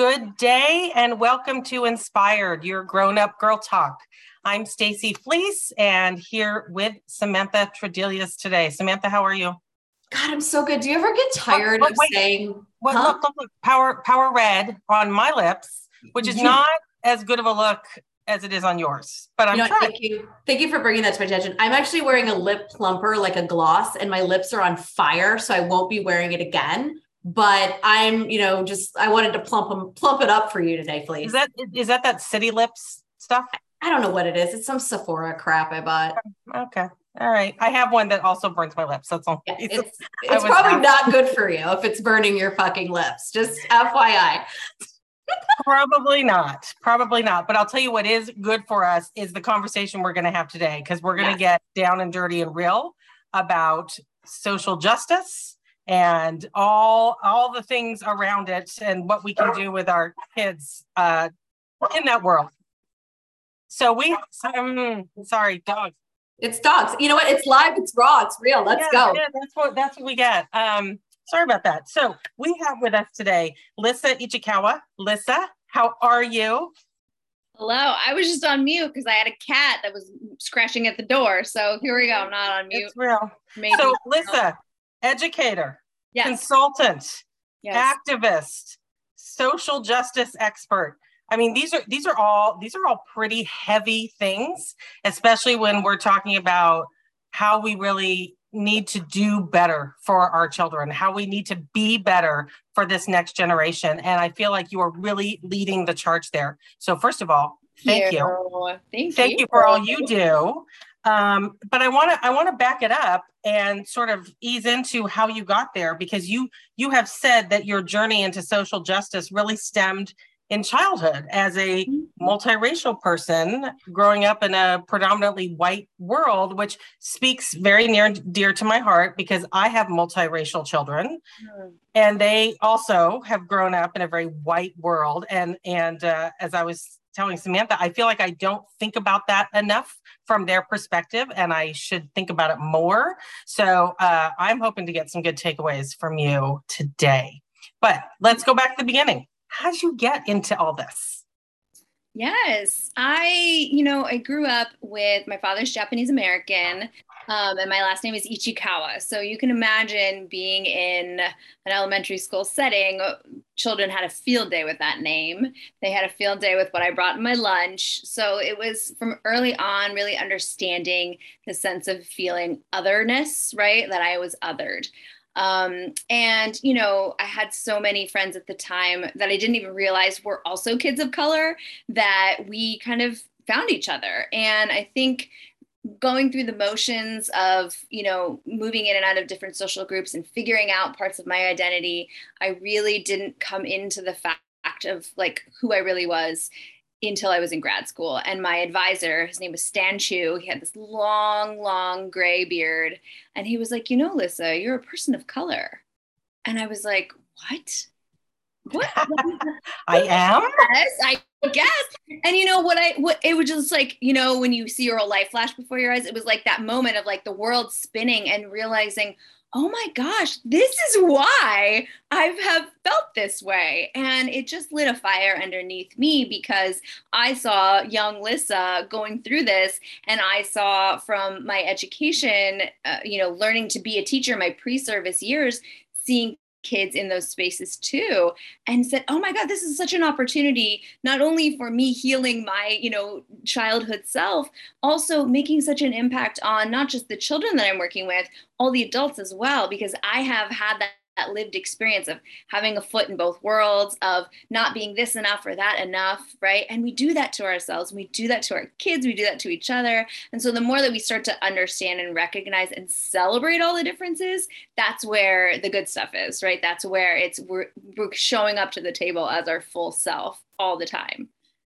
Good day and welcome to Inspired, your grown-up girl talk. I'm Stacy Fleece and here with Samantha Tredelius today. Samantha, how are you? God, I'm so good. Do you ever get tired of saying what, huh? look, look, look, power power red on my lips, which is not as good of a look as it is on yours. But I'm you know, trying. Thank you. Thank you for bringing that to my attention. I'm actually wearing a lip plumper, like a gloss, and my lips are on fire, so I won't be wearing it again. But I'm, you know, just I wanted to plump them, plump it up for you today, please. Is that is that that City Lips stuff? I don't know what it is. It's some Sephora crap I bought. Okay. All right. I have one that also burns my lips. That's all. Yeah, it's, it's probably not good for you if it's burning your fucking lips. Just FYI. Probably not. Probably not. But I'll tell you what is good for us is the conversation we're going to have today because we're going to get down and dirty and real about social justice and all all the things around it and what we can do with our kids uh, in that world. So we, um, sorry, dogs. It's dogs. You know what? It's live. It's raw. It's real. Let's yeah, go. Yeah, that's what that's what we get. Um, sorry about that. So we have with us today Lyssa Ichikawa. Lyssa, how are you? Hello. I was just on mute because I had a cat that was scratching at the door. So here we go. I'm not on mute. It's real. Maybe. So Lyssa, educator, yes. consultant, yes. activist, social justice expert. I mean, these are these are all these are all pretty heavy things, especially when we're talking about how we really need to do better for our children, how we need to be better for this next generation. And I feel like you are really leading the charge there. So first of all, thank you. Thank, thank you. you for all you do. Um, but I want to I want to back it up and sort of ease into how you got there because you you have said that your journey into social justice really stemmed in childhood as a mm-hmm. multiracial person growing up in a predominantly white world, which speaks very near and dear to my heart because I have multiracial children, mm. and they also have grown up in a very white world. And and uh, as I was telling Samantha, I feel like I don't think about that enough from their perspective, and I should think about it more. So uh, I'm hoping to get some good takeaways from you today. But let's go back to the beginning how did you get into all this? Yes, I, you know, I grew up with my father's Japanese American, um, and my last name is Ichikawa. So you can imagine being in an elementary school setting, children had a field day with that name. They had a field day with what I brought in my lunch. So it was from early on really understanding the sense of feeling otherness, right? That I was othered. Um, and, you know, I had so many friends at the time that I didn't even realize were also kids of color that we kind of found each other. And I think going through the motions of you know moving in and out of different social groups and figuring out parts of my identity i really didn't come into the fact of like who i really was until I was in grad school. And my advisor, his name was Stan Chu, he had this long, long gray beard. And he was like, You know, Lyssa, you're a person of color. And I was like, What? What? I am? Yes, I guess. And you know what I what it was just like, you know, when you see your whole life flash before your eyes, it was like that moment of like the world spinning and realizing, oh my gosh, this is why I have felt this way. And it just lit a fire underneath me because I saw young Lyssa going through this. And I saw from my education, uh, you know, learning to be a teacher, my pre service years, seeing kids in those spaces too and said oh my god this is such an opportunity not only for me healing my you know childhood self also making such an impact on not just the children that i'm working with all the adults as well because i have had that that lived experience of having a foot in both worlds, of not being this enough or that enough, right? And we do that to ourselves. We do that to our kids. We do that to each other. And so the more that we start to understand and recognize and celebrate all the differences, that's where the good stuff is, right? That's where it's we're, we're showing up to the table as our full self all the time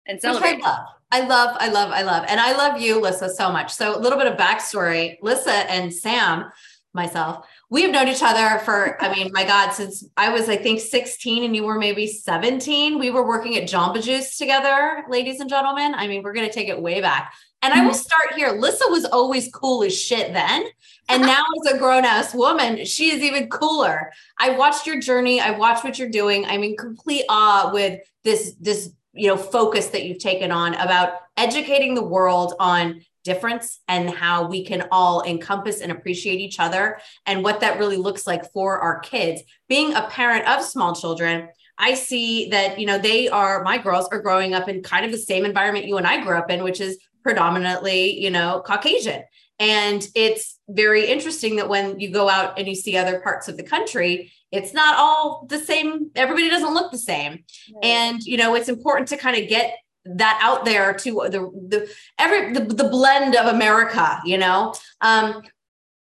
and celebrate. I love. I love, I love, I love. And I love you, Lyssa, so much. So a little bit of backstory. Lyssa and Sam, myself, we have known each other for, I mean, my God, since I was, I think, 16 and you were maybe 17. We were working at Jamba Juice together, ladies and gentlemen. I mean, we're going to take it way back. And I will mm-hmm. start here. Lyssa was always cool as shit then. And now, as a grown ass woman, she is even cooler. I watched your journey. I watched what you're doing. I'm in complete awe with this, this, you know, focus that you've taken on about educating the world on difference and how we can all encompass and appreciate each other and what that really looks like for our kids. Being a parent of small children, I see that, you know, they are, my girls are growing up in kind of the same environment you and I grew up in, which is predominantly, you know, Caucasian. And it's very interesting that when you go out and you see other parts of the country, it's not all the same. Everybody doesn't look the same. Right. And, you know, it's important to kind of get that out there to the the every the, the blend of America, you know. Um,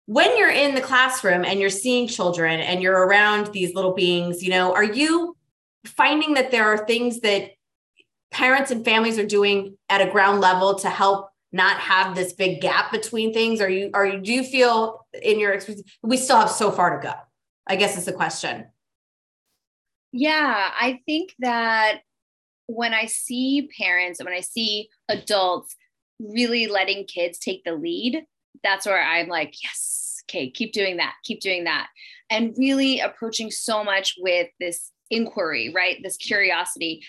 when you're in the classroom and you're seeing children and you're around these little beings, you know, are you finding that there are things that parents and families are doing at a ground level to help not have this big gap between things? Are you are you do you feel in your experience we still have so far to go? I guess is the question. Yeah, I think that when I see parents when I see adults really letting kids take the lead, that's where I'm like, yes, okay, keep doing that, keep doing that. And really approaching so much with this inquiry, right? This curiosity.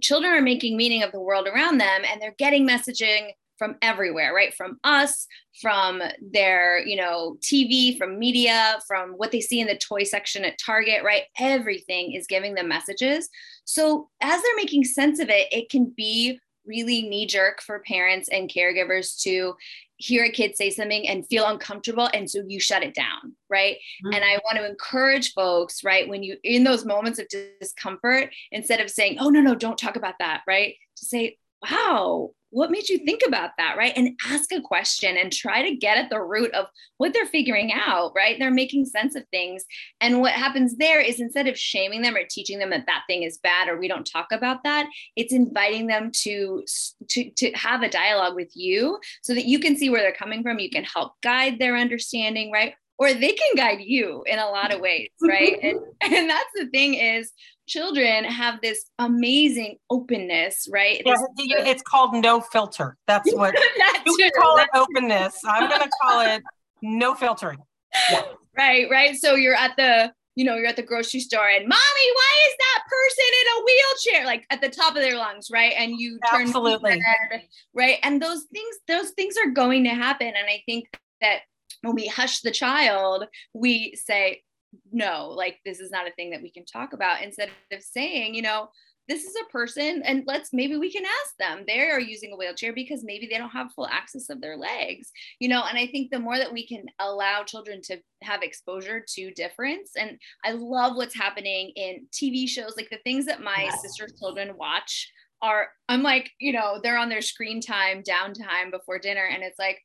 Children are making meaning of the world around them and they're getting messaging from everywhere right? From us from their you know tv from media from what they see in the toy section at target right? Everything is giving them messages. So as they're making sense of it it can be really knee jerk for parents and caregivers to hear a kid say something and feel uncomfortable and so you shut it down right? Mm-hmm. and i want to encourage folks right when you in those moments of discomfort instead of saying oh no no don't talk about that right? To say wow what made you think about that right? And ask a question and try to get at the root of what they're figuring out right? They're making sense of things. And what happens there is instead of shaming them or teaching them that that thing is bad or we don't talk about that it's inviting them to to to have a dialogue with you so that you can see where they're coming from. You can help guide their understanding right? Or they can guide you in a lot of ways right? And, and that's the thing is children have this amazing openness, right? Yeah, it's called no filter. That's what you call it openness. I'm going to call it no filtering. Yeah. Right, right. So you're at the you know, you're at the grocery store and mommy, why is that person in a wheelchair? Like at the top of their lungs, right? And you turn absolutely head, right. And those things, those things are going to happen. And I think that when we hush the child, we say, no, like this is not a thing that we can talk about instead of saying, you know, this is a person and let's maybe we can ask them they are using a wheelchair because maybe they don't have full access of their legs you know and i think the more that we can allow children to have exposure to difference and i love what's happening in tv shows like the things that my yes. sister's children watch are i'm like you know they're on their screen time downtime before dinner and it's like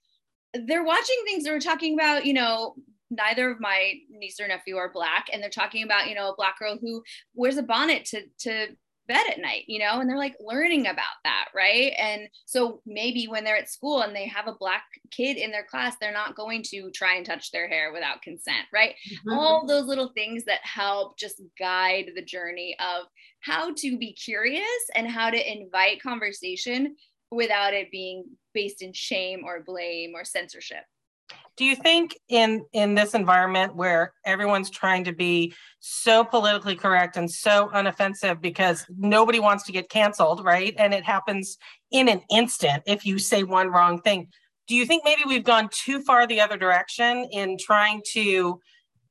they're watching things that we're talking about you know neither of my niece or nephew are black and they're talking about you know a black girl who wears a bonnet to to bed at night you know and they're like learning about that right? And so maybe when they're at school and they have a black kid in their class they're not going to try and touch their hair without consent right? Mm-hmm. all those little things that help just guide the journey of how to be curious and how to invite conversation without it being based in shame or blame or censorship do you think in in this environment where everyone's trying to be so politically correct and so unoffensive because nobody wants to get canceled right? And it happens in an instant if you say one wrong thing. Do you think maybe we've gone too far the other direction in trying to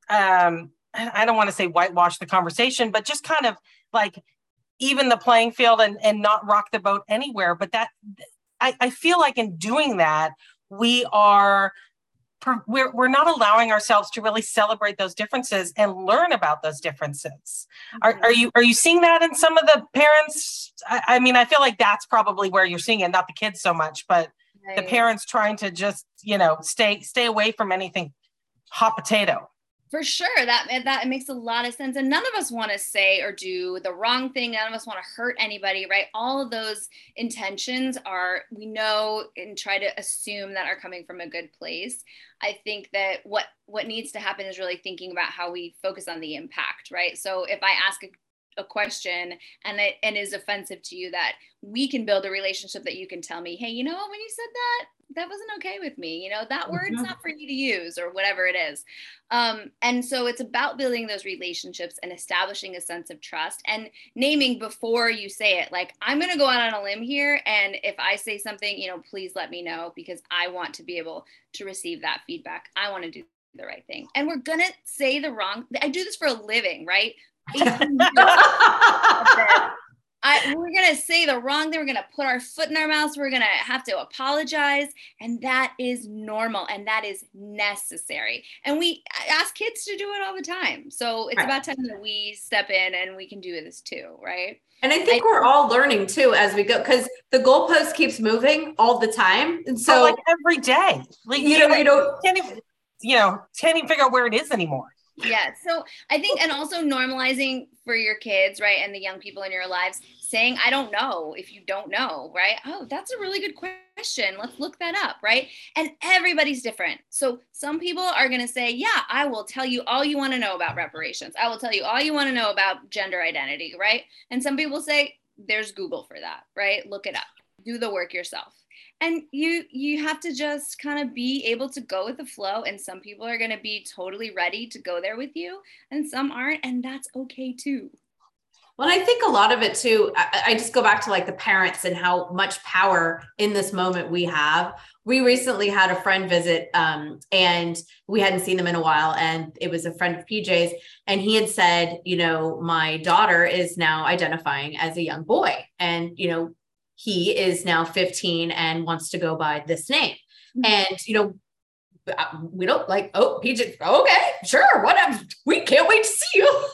um i don't want to say whitewash the conversation but just kind of like even the playing field and and not rock the boat anywhere? But that I, I feel like in doing that we are we're, we're not allowing ourselves to really celebrate those differences and learn about those differences. Are, mm-hmm. are you are you seeing that in some of the parents? I, I mean i feel like that's probably where you're seeing it not the kids so much but right. the parents trying to just you know stay stay away from anything hot potato for sure that that makes a lot of sense and none of us want to say or do the wrong thing none of us want to hurt anybody right? All of those intentions are we know and try to assume that are coming from a good place. I think that what what needs to happen is really thinking about how we focus on the impact right? So if i ask a a question and it and is offensive to you that we can build a relationship that you can tell me hey you know what? When you said that that wasn't okay with me. You know that word's mm-hmm. not for you to use or whatever it is. Um, and so it's about building those relationships and establishing a sense of trust and naming before you say it. Like i'm going to go out on a limb here and if i say something you know please let me know because i want to be able to receive that feedback. I want to do the right thing. And we're going to say the wrong i do this for a living right I, we're going to say the wrong thing. We're going to put our foot in our mouths. We're going to have to apologize. And that is normal and that is necessary. And we ask kids to do it all the time. So it's right. about time that we step in and we can do this too, right? And I think I, we're all learning too as we go because the goalpost keeps moving all the time. And so, like every day, like, you, you know, you know, can't even, you know, can't even figure out where it is anymore yeah so i think and also normalizing for your kids right and the young people in your lives saying i don't know if you don't know right? Oh that's a really good question. Let's look that up right? And everybody's different. So some people are going to say yeah i will tell you all you want to know about reparations. I will tell you all you want to know about gender identity right? And some people say there's google for that right? Look it up. Do the work yourself and you you have to just kind of be able to go with the flow and some people are going to be totally ready to go there with you and some aren't and that's okay too well, I think a lot of it too, I, I, just go back to like the parents and how much power in this moment we have. We recently had a friend visit um, and we hadn't seen them in a while. And it was a friend of PJ's. And he had said, you know, my daughter is now identifying as a young boy. And, you know, he is now 15 and wants to go by this name. Mm-hmm. And, you know, uh, we don't like, oh, PJ, okay, sure, whatever. We can't wait to see you.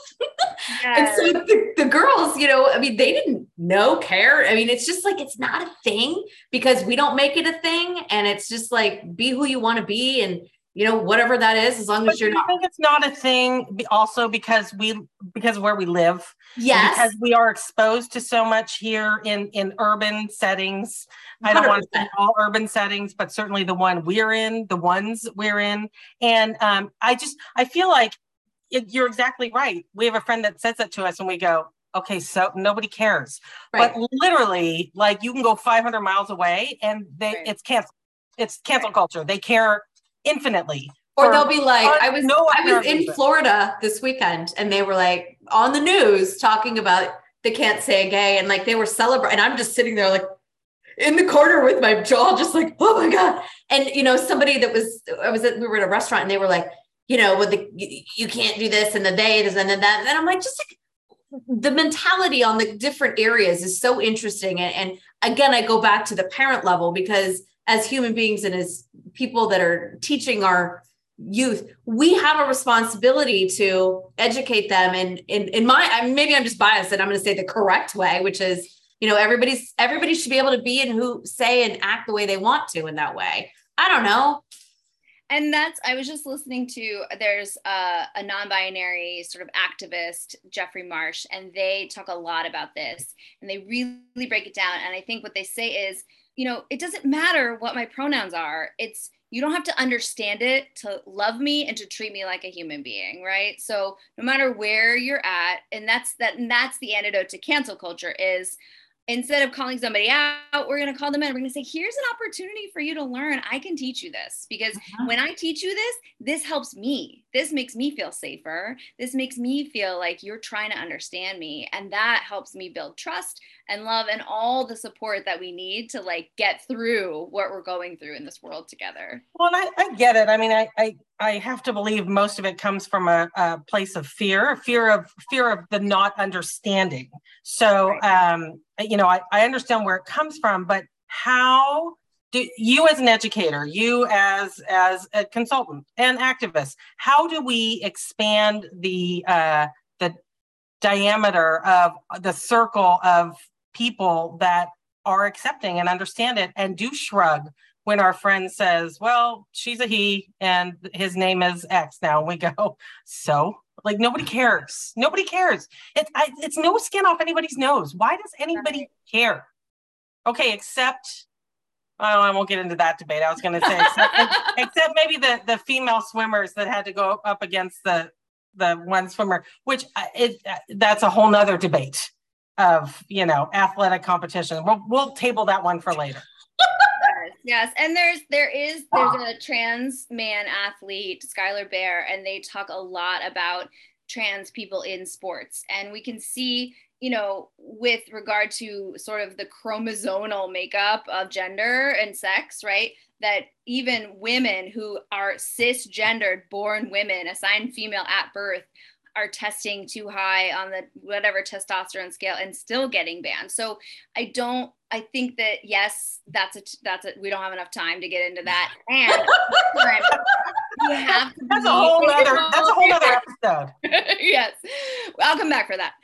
Yes. and so the, the girls, you know, I mean, they didn't know, care. I mean, it's just like, it's not a thing because we don't make it a thing. And it's just like, be who you want to be. And, you know whatever that is as long but as you're not I think it's not a thing also because we because of where we live yes because we are exposed to so much here in in urban settings 100%. i don't want to say all urban settings but certainly the one we're in the ones we're in and um i just i feel like it, you're exactly right we have a friend that says that to us and we go okay so nobody cares right. but literally like you can go 500 miles away and they right. it's cancel it's cancel right. culture they care infinitely. Or they'll be like, I was no I was in Florida this weekend and they were like on the news talking about they can't say gay and like they were celebrating. And I'm just sitting there like in the corner with my jaw just like, oh my God. And you know, somebody that was I was at we were at a restaurant and they were like, you know, with the you, you can't do this and the they this and then that. And I'm like, just like the mentality on the different areas is so interesting. And, and again, I go back to the parent level because as human beings and as people that are teaching our youth we have a responsibility to educate them and in, in my maybe i'm just biased and i'm going to say the correct way which is you know everybody's everybody should be able to be and who say and act the way they want to in that way. I don't know. And that's i was just listening to there's a, a, non-binary sort of activist jeffrey marsh and they talk a lot about this and they really break it down. And i think what they say is you know, it doesn't matter what my pronouns are. It's you don't have to understand it to love me and to treat me like a human being, right? So no matter where you're at, and that's that and that's the antidote to cancel culture is instead of calling somebody out, we're going to call them in. We're going to say, here's an opportunity for you to learn. I can teach you this because uh-huh. when I teach you this, this helps me. This makes me feel safer. This makes me feel like you're trying to understand me. And that helps me build trust and love and all the support that we need to like get through what we're going through in this world together. Well, I, I get it. I mean, I, I, I have to believe most of it comes from a, a place of fear, fear of fear of the not understanding. So, right. um, you know, I, I understand where it comes from, but how do you as an educator, you as as a consultant and activist, how do we expand the uh, the diameter of the circle of people that are accepting and understand it and do shrug when our friend says, Well, she's a he and his name is X now. And we go, So, like, nobody cares. Nobody cares. It's, I, it's no skin off anybody's nose. Why does anybody care? Okay, except, oh, I won't get into that debate. I was going to say, except, except maybe the, the female swimmers that had to go up against the the one swimmer, which uh, is uh, that's a whole nother debate of you know athletic competition. We'll we'll table that one for later. yes, yes, and there's there is there's a trans man athlete, Schuyler Bailar, and they talk a lot about trans people in sports, and we can see you know, with regard to sort of the chromosomal makeup of gender and sex, right? That even women who are cisgendered born women assigned female at birth are testing too high on the whatever testosterone scale and still getting banned. So I don't I think that yes, that's a that's a we don't have enough time to get into that. And have that's a whole other that's a whole other episode. yes. I'll come back for that.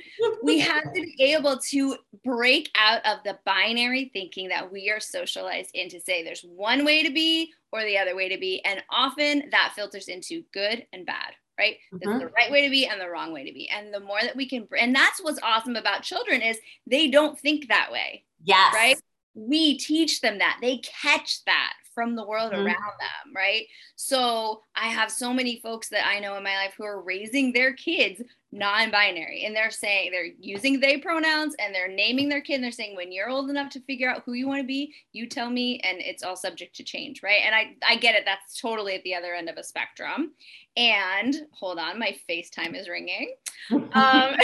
We have to be able to break out of the binary thinking that we are socialized into say there's one way to be or the other way to be. And often that filters into good and bad right? Mm-hmm. There's the right way to be and the wrong way to be. And the more that we can, and that's what's awesome about children is they don't think that way. Yes. Right. We teach them that they catch that from the world mm-hmm. around them, right? So I have so many folks that I know in my life who are raising their kids non-binary. And they're saying they're using they pronouns and they're naming their kid and they're saying when you're old enough to figure out who you want to be you tell me and it's all subject to change right? And i i get it. That's totally at the other end of a spectrum. And hold on my facetime is ringing. Um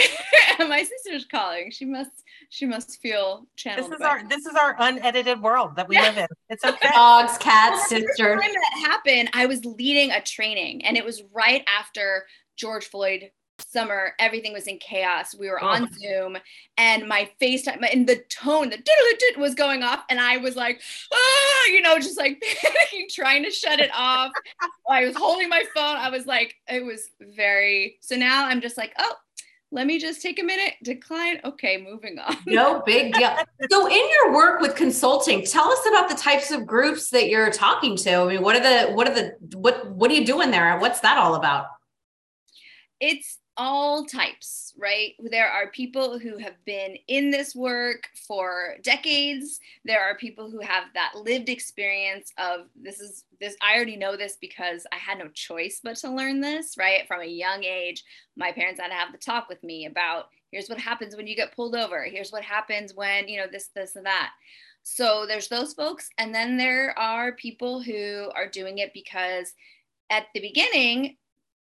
my sister's calling. She must she must feel channeled this is our this is our unedited world that we yeah. live in. It's okay. Dogs cats sisters time that happened i was leading a training and it was right after george floyd summer everything was in chaos. We were on oh. zoom and my facetime and the tone the was going off and i was like ah, you know just like panicking trying to shut it off. I was holding my phone. I was like it was very so now i'm just like oh let me just take a minute decline. Okay moving on. No big deal. So in your work with consulting tell us about the types of groups that you're talking to. I mean what are the what are the what what are you doing there? What's that all about? It's all types, right? There are people who have been in this work for decades. There are people who have that lived experience of this is this, I already know this because I had no choice but to learn this, right? From a young age, my parents had to have the talk with me about here's what happens when you get pulled over, here's what happens when, you know, this, this, and that. So there's those folks. And then there are people who are doing it because at the beginning,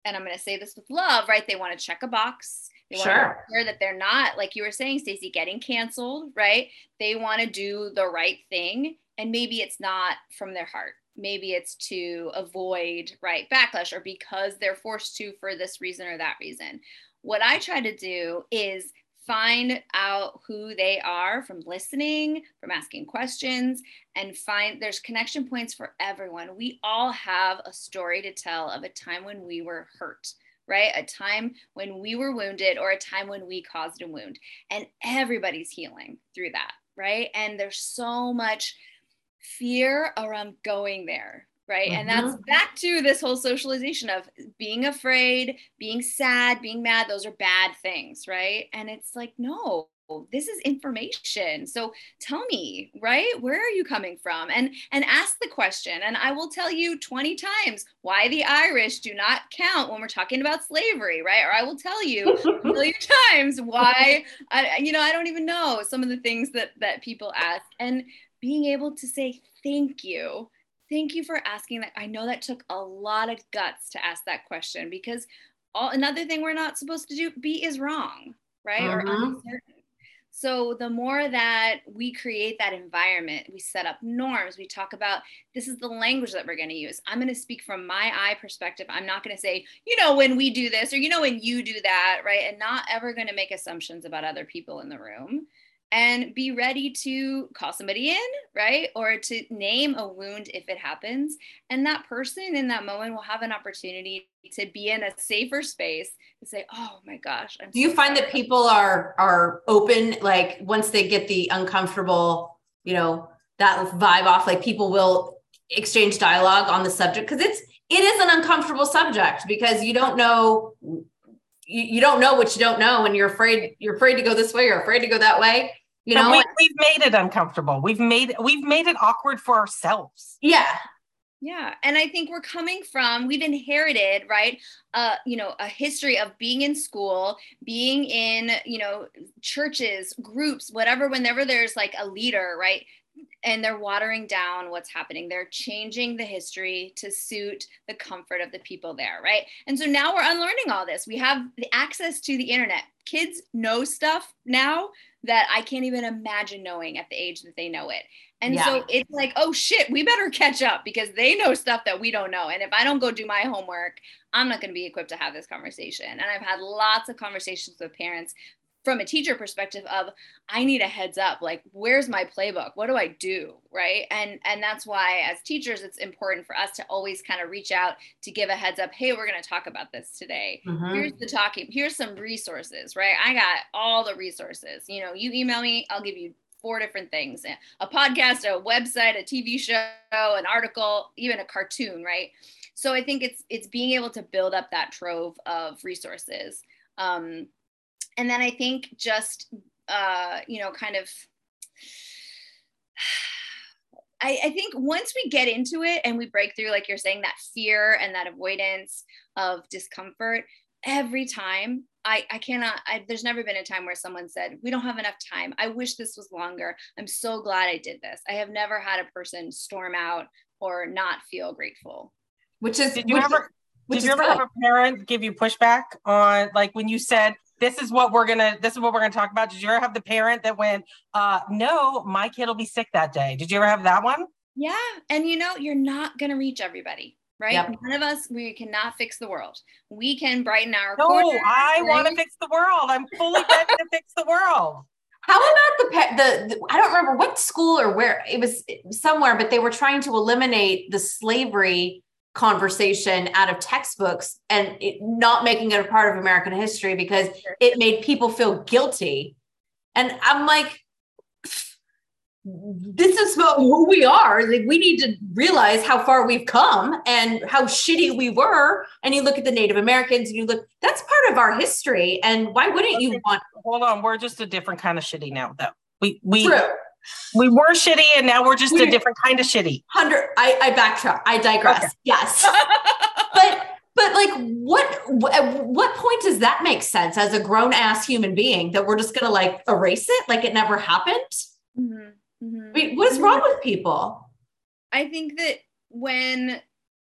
and I'm going to say this with love, right? They want to check a box. They want sure. to make sure that they're not, like you were saying, Stacey, getting canceled, right? They want to do the right thing. And maybe it's not from their heart. Maybe it's to avoid, right, backlash or because they're forced to for this reason or that reason. What I try to do is find out who they are from listening, from asking questions, and find there's connection points for everyone. We all have a story to tell of a time when we were hurt, right? A time when we were wounded or a time when we caused a wound. And everybody's healing through that, right? And there's so much fear around going there right? Mm-hmm. and that's mm-hmm. back to this whole socialization of being afraid being sad being mad those are bad things right? And it's like no this is information. So tell me right? Where are you coming from? And and ask the question. And i will tell you 20 times why the irish do not count when we're talking about slavery right? Or i will tell you a million times why I, you know i don't even know some of the things that that people ask. And being able to say thank you thank you for asking that. I know that took a lot of guts to ask that question because all another thing we're not supposed to do be is wrong, right? Uh-huh. Or mm-hmm. uncertain. So the more that we create that environment, we set up norms, we talk about this is the language that we're going to use. I'm going to speak from my eye perspective. I'm not going to say, you know, when we do this or you know when you do that, right? And not ever going to make assumptions about other people in the room and be ready to call somebody in, right? Or to name a wound if it happens. And that person in that moment will have an opportunity to be in a safer space to say, "Oh my gosh." I'm Do you find that people are are open like once they get the uncomfortable, you know, that vibe off like people will exchange dialogue on the subject because it's it is an uncomfortable subject because you don't know you, you don't know what you don't know and you're afraid you're afraid to go this way you're afraid to go that way you know we, we've made it uncomfortable we've made we've made it awkward for ourselves yeah Yeah, and I think we're coming from we've inherited, right? Uh, you know, a history of being in school, being in, you know, churches, groups, whatever whenever there's like a leader, right? And they're watering down what's happening. They're changing the history to suit the comfort of the people there, right? And so now we're unlearning all this. We have the access to the internet. Kids know stuff now that I can't even imagine knowing at the age that they know it. And yeah. so it's like, oh shit, we better catch up because they know stuff that we don't know. And if I don't go do my homework, I'm not going to be equipped to have this conversation. And I've had lots of conversations with parents from a teacher perspective of i need a heads up like where's my playbook? What do i do? Right? And and that's why as teachers it's important for us to always kind of reach out to give a heads up hey we're going to talk about this today. Mm-hmm. here's the talking here's some resources right? I got all the resources. You know you email me i'll give you four different things a podcast a website a tv show an article even a cartoon right? So i think it's it's being able to build up that trove of resources. Um, and then I think just uh, you know, kind of I, I, think once we get into it and we break through, like you're saying, that fear and that avoidance of discomfort, every time I, I cannot, I, there's never been a time where someone said, We don't have enough time. I wish this was longer. I'm so glad I did this. I have never had a person storm out or not feel grateful. Which is, did you ever, did you ever good. have a parent give you pushback on, like, when you said, this is what we're gonna this is what we're gonna talk about. Did you ever have the parent that went uh no my kid will be sick that day. Did you ever have that one? Yeah and you know you're not gonna reach everybody right? Yep. none of us we cannot fix the world. We can brighten our no corner, i right? want to fix the world. I'm fully ready to fix the world. How about the, the the I don't remember what school or where it was somewhere, but they were trying to eliminate the slavery conversation out of textbooks and it, not making it a part of American history because it made people feel guilty. And I'm like, this is about who we are. Like we need to realize how far we've come and how shitty we were. And you look at the Native Americans and you look, that's part of our history. And why wouldn't you want? Hold on, we're just a different kind of shitty now, though. We we True we were shitty and now we're just we, a different kind of shitty. Hundred. I, I backtrack. I digress. Okay. Yes. but but like what at what point does that make sense as a grown ass human being that we're just gonna like erase it like it never happened? Mm-hmm. Mm-hmm. Wait, what is wrong with people? I think that when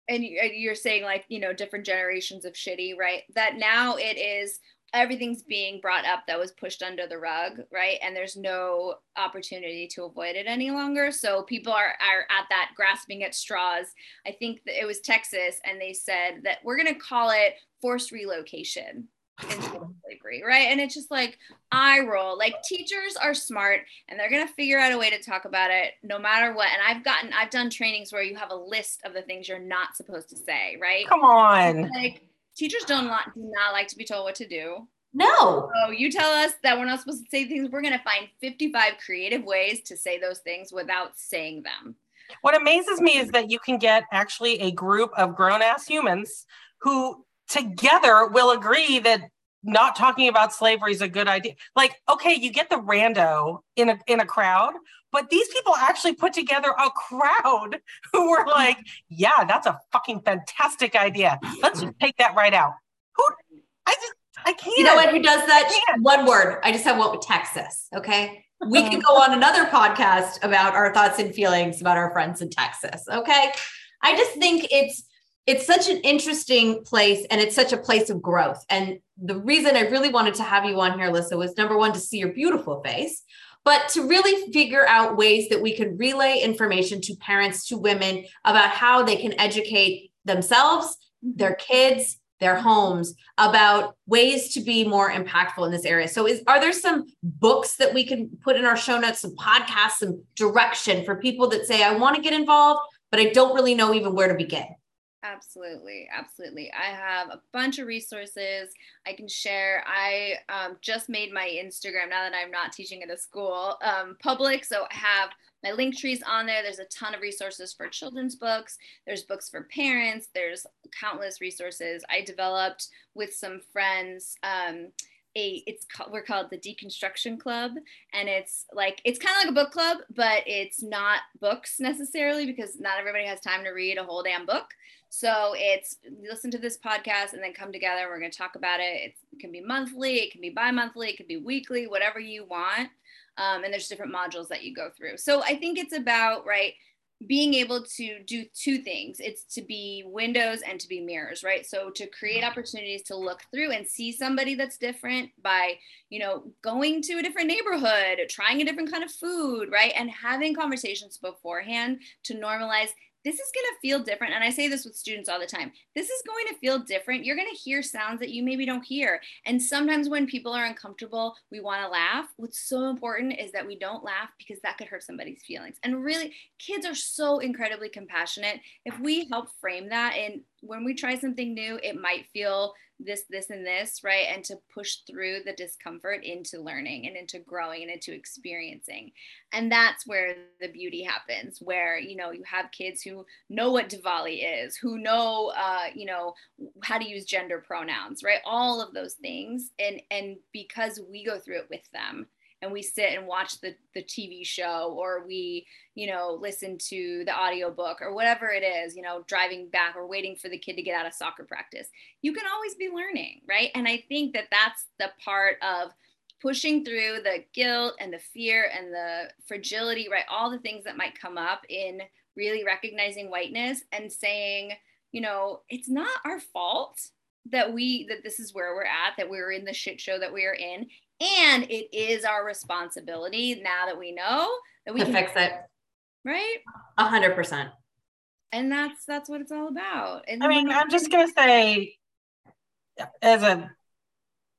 and you're saying like you know different generations of shitty right that now it is everything's being brought up that was pushed under the rug, right? And there's no opportunity to avoid it any longer. So people are, are at that grasping at straws. I think that it was Texas, and they said that we're going to call it forced relocation slavery, right? And it's just like I roll. Like teachers are smart and they're gonna figure out a way to talk about it no matter what. And I've gotten, I've done trainings where you have a list of the things you're not supposed to say, right? Come on. Like teachers don't like, do not like to be told what to do. No. So you tell us that we're not supposed to say things. We're going to find 55 creative ways to say those things without saying them. What amazes me is that you can get actually a group of grown ass humans who together will agree that not talking about slavery is a good idea. Like, okay, you get the rando in a in a crowd, but these people actually put together a crowd who were like, yeah, that's a fucking fantastic idea. Let's just take that right out. Who I just I can't. You know what? Who does that? One word. I just have one with Texas. Okay. We can go on another podcast about our thoughts and feelings about our friends in Texas. Okay. I just think it's it's such an interesting place and it's such a place of growth. And the reason I really wanted to have you on here, Alyssa, was number one, to see your beautiful face, but to really figure out ways that we can relay information to parents, to women about how they can educate themselves, mm-hmm. their kids, their homes about ways to be more impactful in this area. So is are there some books that we can put in our show notes, some podcasts, some direction for people that say I want to get involved, but I don't really know even where to begin? Absolutely, absolutely. I have a bunch of resources I can share. I um, just made my Instagram now that I'm not teaching at a school um, public, so I have my link trees on there. There's a ton of resources for children's books. There's books for parents. There's countless resources I developed with some friends. Um, a it's called we're called the deconstruction club and it's like it's kind of like a book club but it's not books necessarily because not everybody has time to read a whole damn book so it's listen to this podcast and then come together. We're going to talk about it. It can be monthly it can be bi-monthly it can be weekly whatever you want. Um, and there's different modules that you go through. So i think it's about right being able to do two things. It's to be windows and to be mirrors right? So to create opportunities to look through and see somebody that's different by you know going to a different neighborhood trying a different kind of food right? And having conversations beforehand to normalize this is going to feel different. And I say this with students all the time. This is going to feel different. You're going to hear sounds that you maybe don't hear. And sometimes when people are uncomfortable, we want to laugh. What's so important is that we don't laugh because that could hurt somebody's feelings. And really, kids are so incredibly compassionate. If we help frame that and when we try something new, it might feel this, this, and this, right? And to push through the discomfort into learning and into growing and into experiencing. And that's where the beauty happens, where, you know, you have kids who know what Diwali is, who know, uh, you know, how to use gender pronouns, right? All of those things. And, and because we go through it with them, and we sit and watch the, the TV show or we, you know, listen to the audiobook or whatever it is, you know, driving back or waiting for the kid to get out of soccer practice. You can always be learning, right? And I think that that's the part of pushing through the guilt and the fear and the fragility, right? All the things that might come up in really recognizing whiteness and saying, you know, it's not our fault that we that this is where we're at that we're in the shit show that we are in and it is our responsibility now that we know that we to can fix it. Right. A hundred percent. And that's that's what it's all about. And I mean, I'm just gonna say, as a,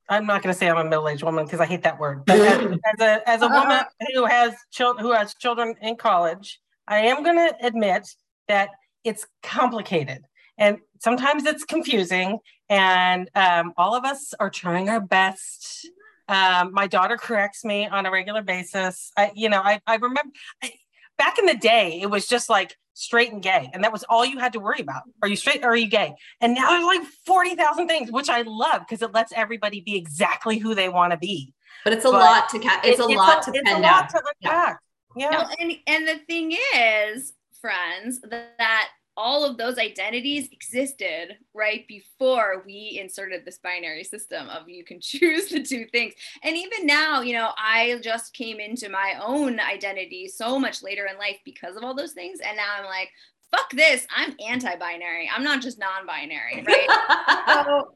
I'm not gonna say I'm a middle-aged woman because I hate that word. But as, as a as a woman who has children who has children in college, I am gonna admit that it's complicated and sometimes it's confusing. And um, all of us are trying our best um, my daughter corrects me on a regular basis. I, you know, I, I remember I, back in the day, it was just like straight and gay, and that was all you had to worry about. Are you straight or are you gay? And now there's like 40,000 things, which I love because it lets everybody be exactly who they want to be. But it's a but lot to ca- it's, it, a, it's lot a, to pen down. To yeah. yeah. Well, and, and the thing is, friends, that all of those identities existed right before we inserted this binary system of you can choose the two things. And even now, you know, I just came into my own identity so much later in life because of all those things. And now I'm like, fuck this, I'm anti binary. I'm not just non binary, right? so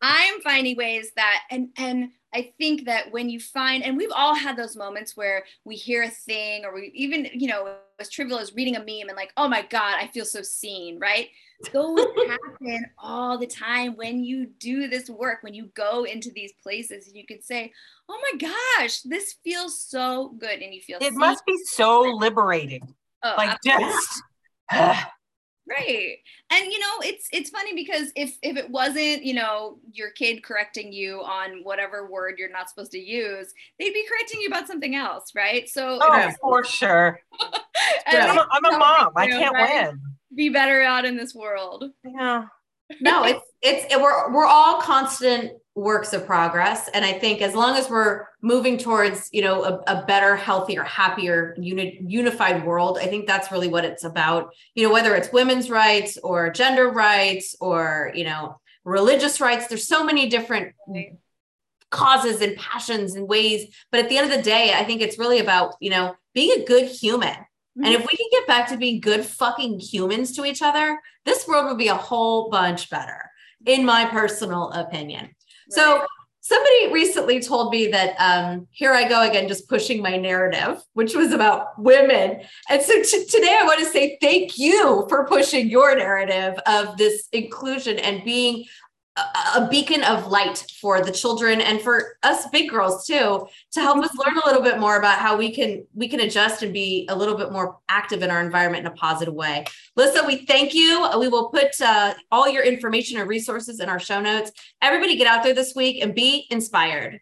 I'm finding ways that, and, and, I think that when you find, and we've all had those moments where we hear a thing or we even, you know, as trivial as reading a meme and like, oh my God, I feel so seen, right? Those happen all the time when you do this work, when you go into these places and you can say, oh my gosh, this feels so good. And you feel it seen. must be so liberating. Oh, like just ah, right. And you know it's it's funny because if if it wasn't you know your kid correcting you on whatever word you're not supposed to use they'd be correcting you about something else right? So oh for sure. Yeah. I'm, a, I'm a mom. I can't right? win. Be better out in this world. Yeah no it's it's it, we're we're all constant works of progress. And i think as long as we're moving towards you know a, a better healthier happier uni- unified world i think that's really what it's about. You know whether it's women's rights or gender rights or you know religious rights there's so many different causes and passions and ways. But at the end of the day i think it's really about you know being a good human mm-hmm. and if we can get back to being good fucking humans to each other this world would be a whole bunch better in my personal opinion so somebody recently told me that um, here I go again, just pushing my narrative, which was about women. And so t- today I want to say thank you for pushing your narrative of this inclusion and being a, beacon of light for the children and for us big girls too to help us learn a little bit more about how we can we can adjust and be a little bit more active in our environment in a positive way. Lyssa we thank you. We will put uh, all your information and resources in our show notes. Everybody get out there this week and be inspired